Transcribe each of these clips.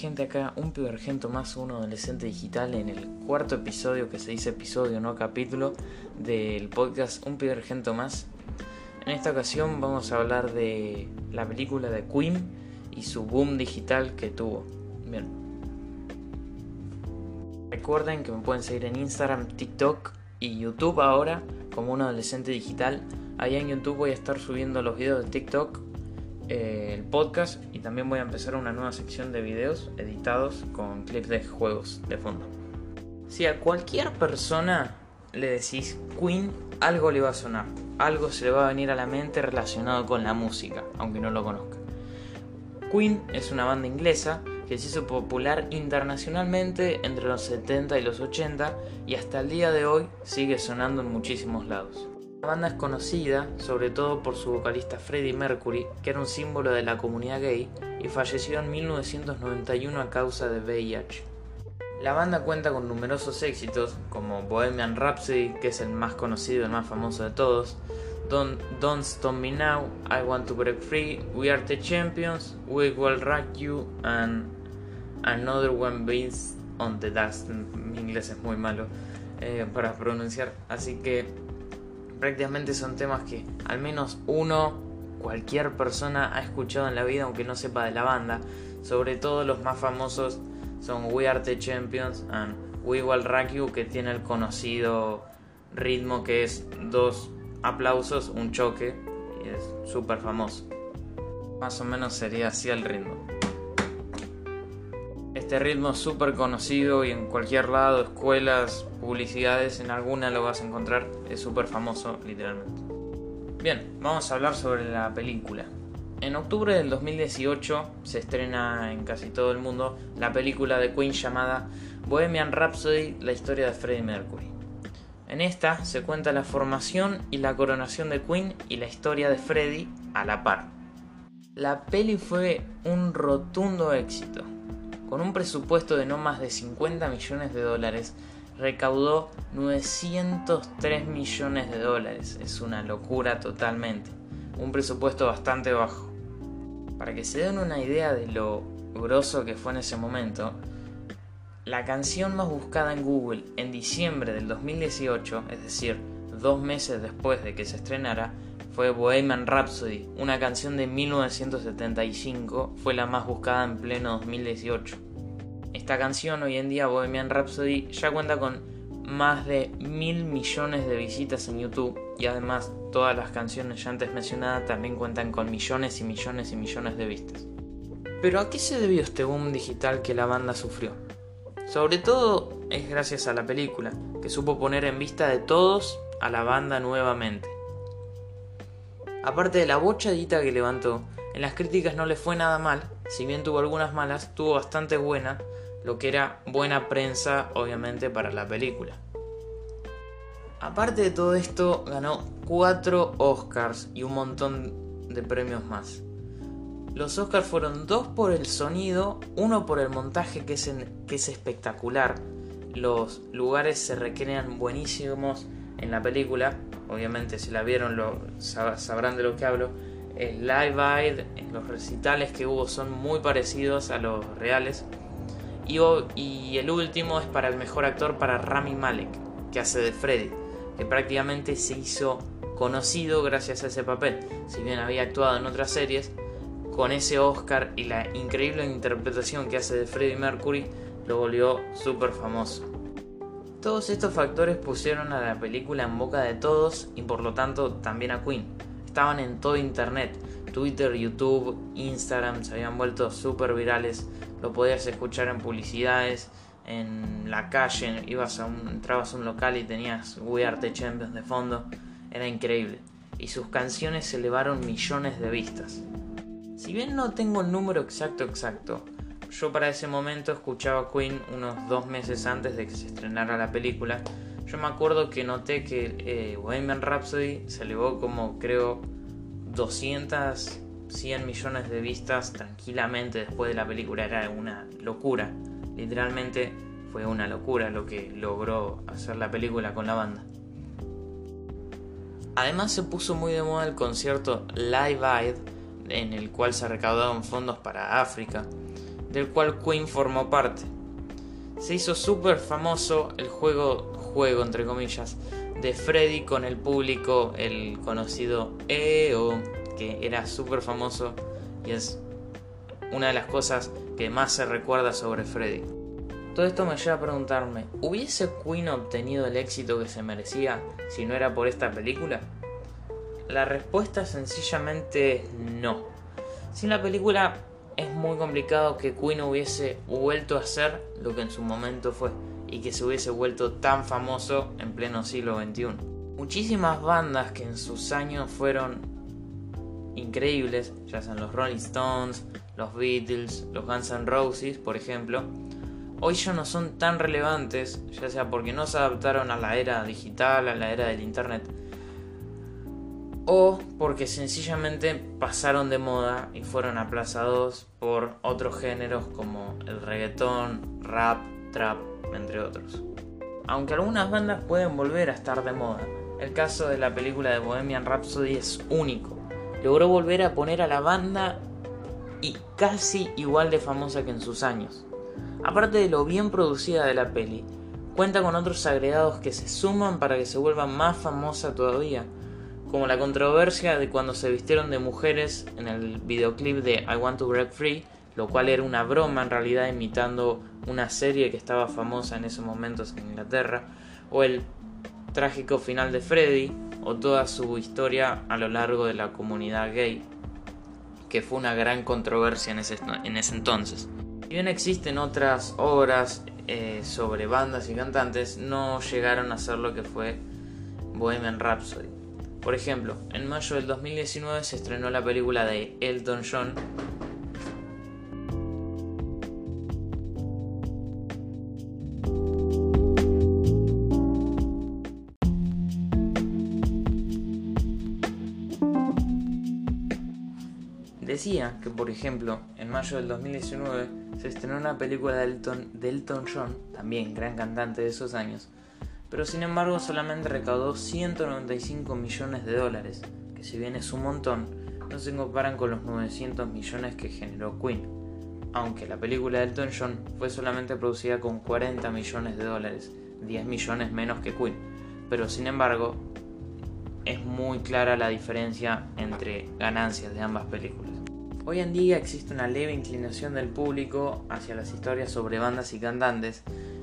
gente acá? Un pibergento más, un adolescente digital en el cuarto episodio que se dice episodio, no capítulo, del podcast Un pibergento más. En esta ocasión vamos a hablar de la película de Queen y su boom digital que tuvo. Recuerden que me pueden seguir en Instagram, TikTok y YouTube ahora como un adolescente digital. Allá en YouTube voy a estar subiendo los videos de TikTok eh, el podcast y también voy a empezar una nueva sección de videos editados con clips de juegos de fondo. Si a cualquier persona le decís Queen, algo le va a sonar, algo se le va a venir a la mente relacionado con la música, aunque no lo conozca. Queen es una banda inglesa que se hizo popular internacionalmente entre los 70 y los 80 y hasta el día de hoy sigue sonando en muchísimos lados. La banda es conocida sobre todo por su vocalista Freddie Mercury, que era un símbolo de la comunidad gay y falleció en 1991 a causa de VIH. La banda cuenta con numerosos éxitos como Bohemian Rhapsody, que es el más conocido y el más famoso de todos, Don't, Don't Stop Me Now, I Want to Break Free, We Are the Champions, We Will Rock You, and Another One Beats on the Dust. Mi inglés es muy malo eh, para pronunciar, así que prácticamente son temas que al menos uno, cualquier persona ha escuchado en la vida aunque no sepa de la banda. Sobre todo los más famosos son We Are the Champions and We Will Rock You que tiene el conocido ritmo que es dos aplausos, un choque y es súper famoso. Más o menos sería así el ritmo. Este ritmo súper conocido y en cualquier lado, escuelas, publicidades, en alguna lo vas a encontrar. Es súper famoso, literalmente. Bien, vamos a hablar sobre la película. En octubre del 2018 se estrena en casi todo el mundo la película de Queen llamada Bohemian Rhapsody, la historia de Freddie Mercury. En esta se cuenta la formación y la coronación de Queen y la historia de Freddie a la par. La peli fue un rotundo éxito. Con un presupuesto de no más de 50 millones de dólares, recaudó 903 millones de dólares. Es una locura totalmente. Un presupuesto bastante bajo. Para que se den una idea de lo grosso que fue en ese momento, la canción más buscada en Google en diciembre del 2018, es decir, dos meses después de que se estrenara, fue Bohemian Rhapsody, una canción de 1975, fue la más buscada en pleno 2018. Esta canción hoy en día, Bohemian Rhapsody, ya cuenta con más de mil millones de visitas en YouTube y además todas las canciones ya antes mencionadas también cuentan con millones y millones y millones de vistas. Pero ¿a qué se debió este boom digital que la banda sufrió? Sobre todo es gracias a la película, que supo poner en vista de todos a la banda nuevamente. Aparte de la bochadita que levantó, en las críticas no le fue nada mal, si bien tuvo algunas malas, tuvo bastante buena lo que era buena prensa obviamente para la película. Aparte de todo esto, ganó 4 Oscars y un montón de premios más. Los Oscars fueron dos por el sonido, uno por el montaje que es, que es espectacular. Los lugares se recrean buenísimos en la película. Obviamente si la vieron lo, sabrán de lo que hablo. El live aid, los recitales que hubo son muy parecidos a los reales. Y, el último es para el mejor actor para Rami Malek, que hace de Freddy, que prácticamente se hizo conocido gracias a ese papel. Si bien había actuado en otras series, con ese Oscar y la increíble interpretación que hace de Freddie Mercury, lo volvió súper famoso. Todos estos factores pusieron a la película en boca de todos y por lo tanto también a Queen. Estaban en todo internet, Twitter, YouTube, Instagram se habían vuelto súper virales lo podías escuchar en publicidades, en la calle, ibas a un, entrabas a un local y tenías We Are the Champions de fondo, era increíble. Y sus canciones elevaron millones de vistas. Si bien no tengo el número exacto exacto, yo para ese momento escuchaba Queen unos dos meses antes de que se estrenara la película. Yo me acuerdo que noté que eh, Bohemian Rhapsody se elevó como creo 200 100 millones de vistas tranquilamente después de la película era una locura. Literalmente fue una locura lo que logró hacer la película con la banda. Además se puso muy de moda el concierto Live Aid en el cual se recaudaron fondos para África. Del cual Queen formó parte. Se hizo súper famoso el juego, juego entre comillas, de Freddy con el público, el conocido EO, que era súper famoso y es una de las cosas que más se recuerda sobre Freddy. Todo esto me lleva a preguntarme, ¿hubiese Queen obtenido el éxito que se merecía si no era por esta película? La respuesta sencillamente no. Sin la película es muy complicado que Queen hubiese vuelto a ser lo que en su momento fue y que se hubiese vuelto tan famoso en pleno siglo XXI. Muchísimas bandas que en sus años fueron increíbles, ya sean los Rolling Stones, los Beatles, los Guns N' Roses, por ejemplo, hoy ya no son tan relevantes, ya sea porque no se adaptaron a la era digital, a la era del Internet, o porque sencillamente pasaron de moda y fueron aplazados por otros géneros como el reggaetón, rap, trap, entre otros. Aunque algunas bandas pueden volver a estar de moda, el caso de la película de Bohemian Rhapsody es único. Logró volver a poner a la banda y casi igual de famosa que en sus años. Aparte de lo bien producida de la peli, cuenta con otros agregados que se suman para que se vuelva más famosa todavía, como la controversia de cuando se vistieron de mujeres en el videoclip de I Want to Break Free, lo cual era una broma en realidad imitando una serie que estaba famosa en esos momentos en Inglaterra, o el trágico final de Freddy, o toda su historia a lo largo de la comunidad gay, que fue una gran controversia en ese, en ese entonces. Si bien existen otras obras eh, sobre bandas y cantantes, no llegaron a ser lo que fue Bohemian Rhapsody. Por ejemplo, en mayo del 2019 se estrenó la película de Elton John. Decía que, por ejemplo, en mayo del 2019 se estrenó una película de Elton, John, también gran cantante de esos años, pero sin embargo solamente recaudó 195 millones de dólares, que si bien es un montón, no se comparan con los 900 millones que generó Queen, aunque la película de Elton John fue solamente producida con 40 millones de dólares, 10 millones menos que Queen, pero sin embargo es muy clara la diferencia entre ganancias de ambas películas. Hoy en día existe una leve inclinación del público hacia las historias sobre bandas y cantantes,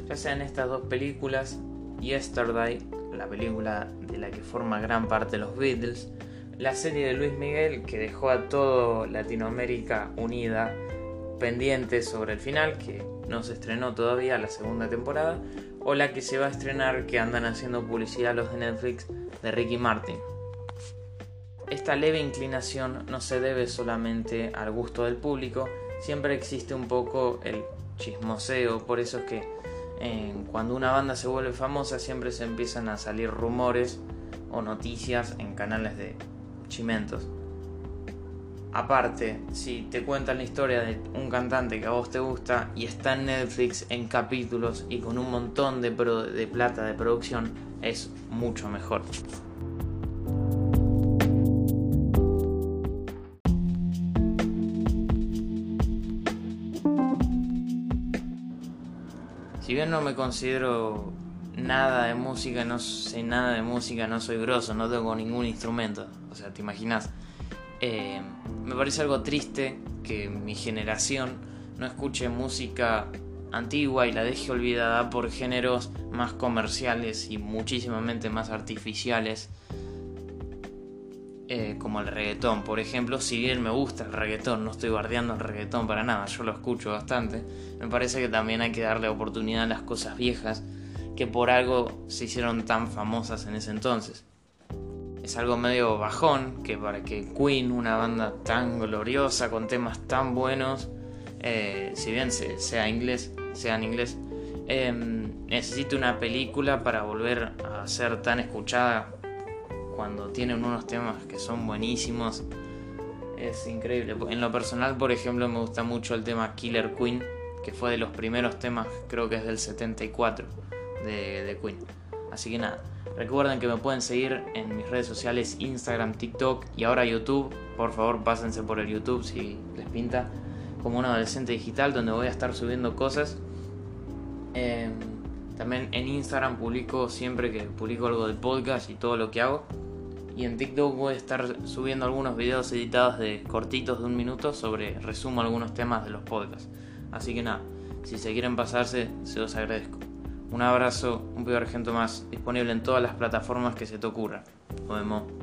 ya sea en estas dos películas, Yesterday, la película de la que forma gran parte los Beatles, la serie de Luis Miguel que dejó a toda Latinoamérica unida, pendiente sobre el final, que no se estrenó todavía la segunda temporada, o la que se va a estrenar que andan haciendo publicidad los de Netflix de Ricky Martin. Esta leve inclinación no se debe solamente al gusto del público, siempre existe un poco el chismoseo, por eso es que eh, cuando una banda se vuelve famosa siempre se empiezan a salir rumores o noticias en canales de chimentos. Aparte, si te cuentan la historia de un cantante que a vos te gusta y está en Netflix en capítulos y con un montón de, de plata de producción, es mucho mejor. Bien no me considero nada de música, no sé nada de música, no soy grosso, no tengo ningún instrumento. O sea, te imaginas. Eh, me parece algo triste que mi generación no escuche música antigua y la deje olvidada por géneros más comerciales y muchísimamente más artificiales eh, como el reggaetón, por ejemplo, si bien me gusta el reggaetón, no estoy guardiando el reggaetón para nada, yo lo escucho bastante, me parece que también hay que darle oportunidad a las cosas viejas que por algo se hicieron tan famosas en ese entonces. Es algo medio bajón que para que Queen, una banda tan gloriosa, con temas tan buenos, eh, si bien sea inglés, sea en inglés, eh, necesite una película para volver a ser tan escuchada cuando tienen unos temas que son buenísimos. Es increíble. En lo personal, por ejemplo, me gusta mucho el tema Killer Queen, que fue de los primeros temas, creo que es del 74 de, Queen. Así que nada, recuerden que me pueden seguir en mis redes sociales, Instagram, TikTok y ahora YouTube. Por favor, pásense por el YouTube si les pinta. como un adolescente digital, donde voy a estar subiendo cosas. Em, también en Instagram publico siempre que publico algo del podcast y todo lo que hago. Y en TikTok voy a estar subiendo algunos videos editados de cortitos de un minuto sobre resumo algunos temas de los podcasts. Así que nada, si se quieren pasarse, se los agradezco. Un abrazo, un peor argento más, disponible en todas las plataformas que se te ocurran. Nos vemos.